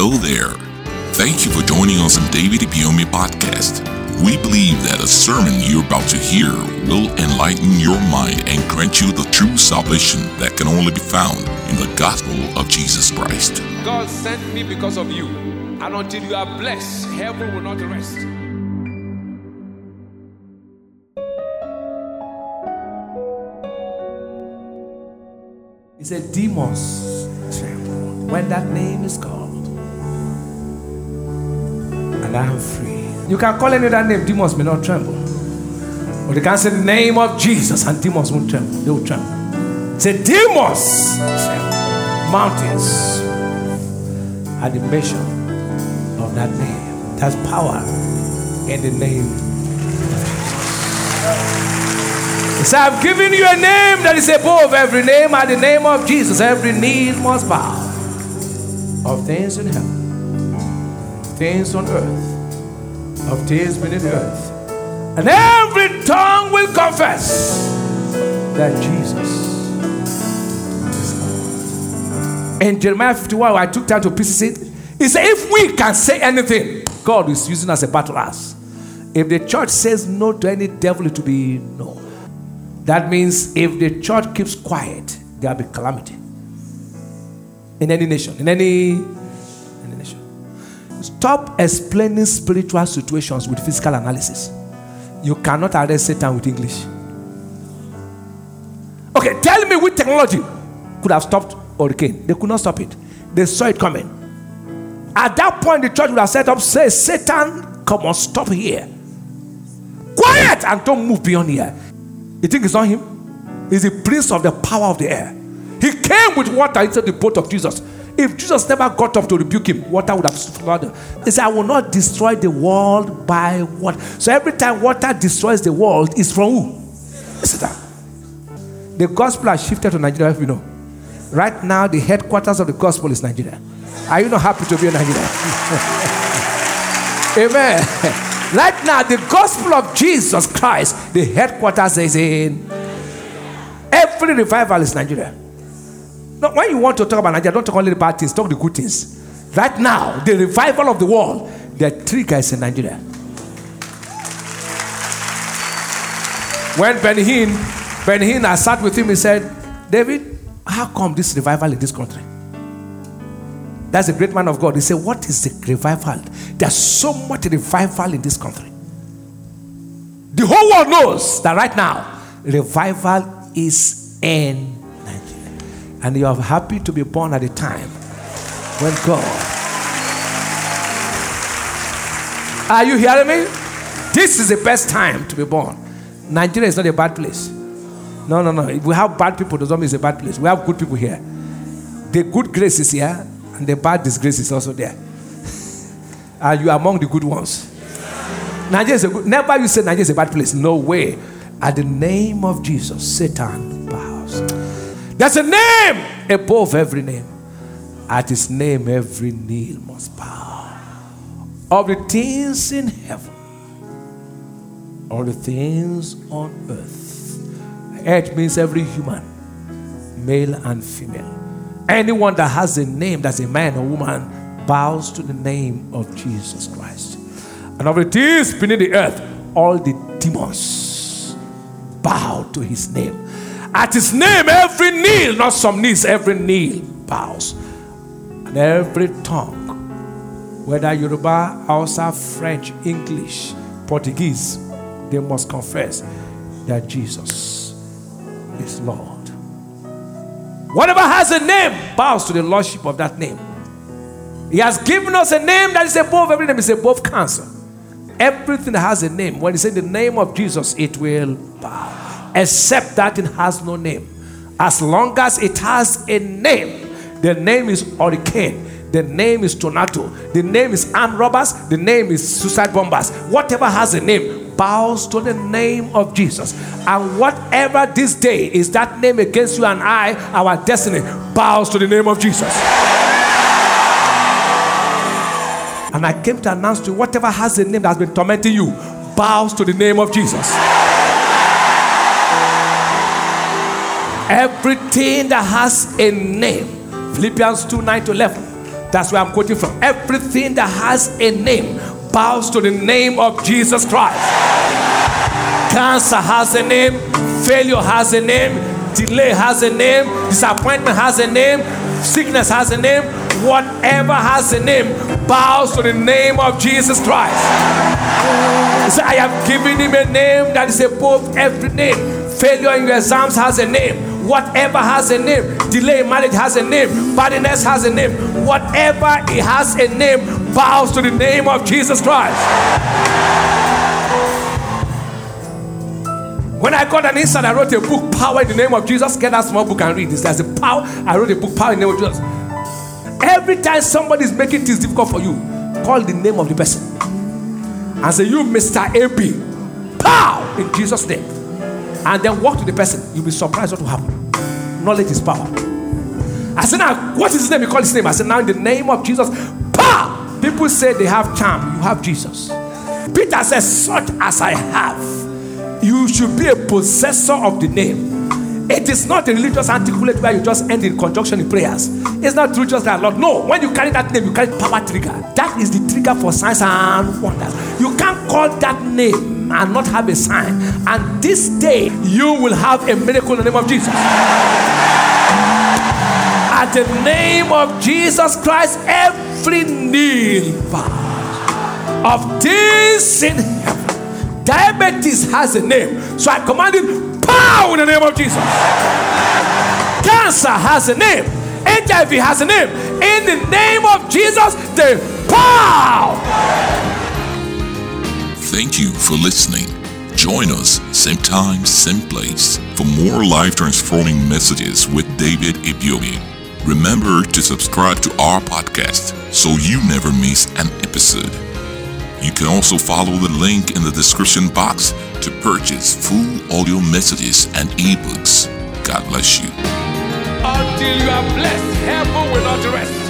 Hello there. Thank you for joining us on David Ibiyeomie podcast. We believe that a sermon you're about to hear will enlighten your mind and grant you the true salvation that can only be found in the gospel of Jesus Christ. God sent me because of you. And until you are blessed, heaven will not rest. He said, Demons tremble when that name is called. And I am free. You can call any other name, demons may not tremble. But they can say the name of Jesus and demons won't tremble. They will tremble. Say, demons. Mountains at the mention of that name. There's power in the name said, I've given you a name that is above every name. At the name of Jesus, every knee must bow. Of things in heaven, things on earth, of things beneath the earth. And every tongue will confess that Jesus is Lord. In Jeremiah 51, I took time to pieces it. He said, if we can say anything, God is using us as a battle axe. If the church says no to any devil, it will be no. That means if the church keeps quiet, there will be calamity. In any nation, in any, any nation. Stop explaining spiritual situations with physical analysis. You cannot arrest Satan with English. Okay, tell me which technology could have stopped hurricane. They could not stop it. They saw it coming. At that point, the church would have set up, say, Satan, come on, stop here. Quiet and don't move beyond here. You think it's not him? He's the prince of the power of the air. He came with water into the boat of Jesus. If Jesus never got up to rebuke him, water would have flooded. He said, I will not destroy the world by water. So every time water destroys the world, it's from who? Listen The gospel has shifted to Nigeria, if you know. Right now, the headquarters of the gospel is Nigeria. Are you not happy to be in Nigeria? Amen. Right now, the gospel of Jesus Christ, the headquarters is in every revival is Nigeria. No, when you want to talk about Nigeria, don't talk only the bad things, talk the good things. Right now, the revival of the world, there are three guys in Nigeria. When Ben Hinn, Ben I sat with him, he said, David, how come this revival in this country? That's a great man of God. He said, What is the revival? There's so much revival in this country. The whole world knows that right now, revival is in. And you are happy to be born at a time when God. Are you hearing me? This is the best time to be born. Nigeria is not a bad place. No, no, no. If we have bad people, doesn't mean it's a bad place. We have good people here. The good grace is here, and the bad disgrace is also there. and you are among the good ones. Nigeria is a good, never you say Nigeria is a bad place. No way. At the name of Jesus, Satan. There's a name above every name. At his name, every knee must bow. Of the things in heaven, all the things on earth. Earth means every human, male and female. Anyone that has a name, that's a man or woman, bows to the name of Jesus Christ. And of the things beneath the earth, all the demons bow to his name. At his name, every knee, not some knees, every knee bows. And every tongue, whether Yoruba, Hausa, French, English, Portuguese, they must confess that Jesus is Lord. Whatever has a name bows to the lordship of that name. He has given us a name that is above every name, is above cancer. Everything that has a name, when he said the name of Jesus, it will bow. Except that it has no name. As long as it has a name, the name is hurricane, the name is tornado, the name is armed robbers, the name is suicide bombers. Whatever has a name bows to the name of Jesus. And whatever this day is that name against you and I, our destiny, bows to the name of Jesus. And I came to announce to you whatever has a name that has been tormenting you bows to the name of Jesus. Everything that has a name, Philippians 2 9 to 11. That's where I'm quoting from. Everything that has a name bows to the name of Jesus Christ. Cancer has a name, failure has a name, delay has a name, disappointment has a name, sickness has a name, whatever has a name bows to the name of Jesus Christ. So I have given him a name that is above every name. Failure in your exams has a name. Whatever has a name. Delay in marriage has a name. Barrenness has a name. Whatever it has a name bows to the name of Jesus Christ. When I got an insight, I wrote a book, Power in the Name of Jesus. Get that small book and read this. There's a power. I wrote a book, Power in the Name of Jesus. Every time somebody is making things difficult for you, call the name of the person and say, You, Mr. AB, pow in Jesus' name. And then walk to the person. You'll be surprised what will happen. Knowledge is power. I said, Now, what is his name? You call his name. I said, Now, in the name of Jesus, pow. People say they have charm. You have Jesus. Peter says, Such as I have, you should be a possessor of the name. It is not a religious articulate where you just end in conjunction in prayers. It's not through just that, Lord. No, when you carry that name, you carry power trigger. That is the trigger for signs and wonders. You can't call that name and not have a sign. And this day, you will have a miracle in the name of Jesus. At the name of Jesus Christ, every knee of this in heaven. Diabetes has a name. So I command it Power in the name of Jesus. Cancer has a name. HIV has a name. In the name of Jesus, they power. Thank you for listening. Join us same time, same place for more life transforming messages with David Ibiyeomie. Remember to subscribe to our podcast so you never miss an episode. You can also follow the link in the description box to purchase full audio messages and ebooks. God bless you. Until you are blessed, heaven will not rest.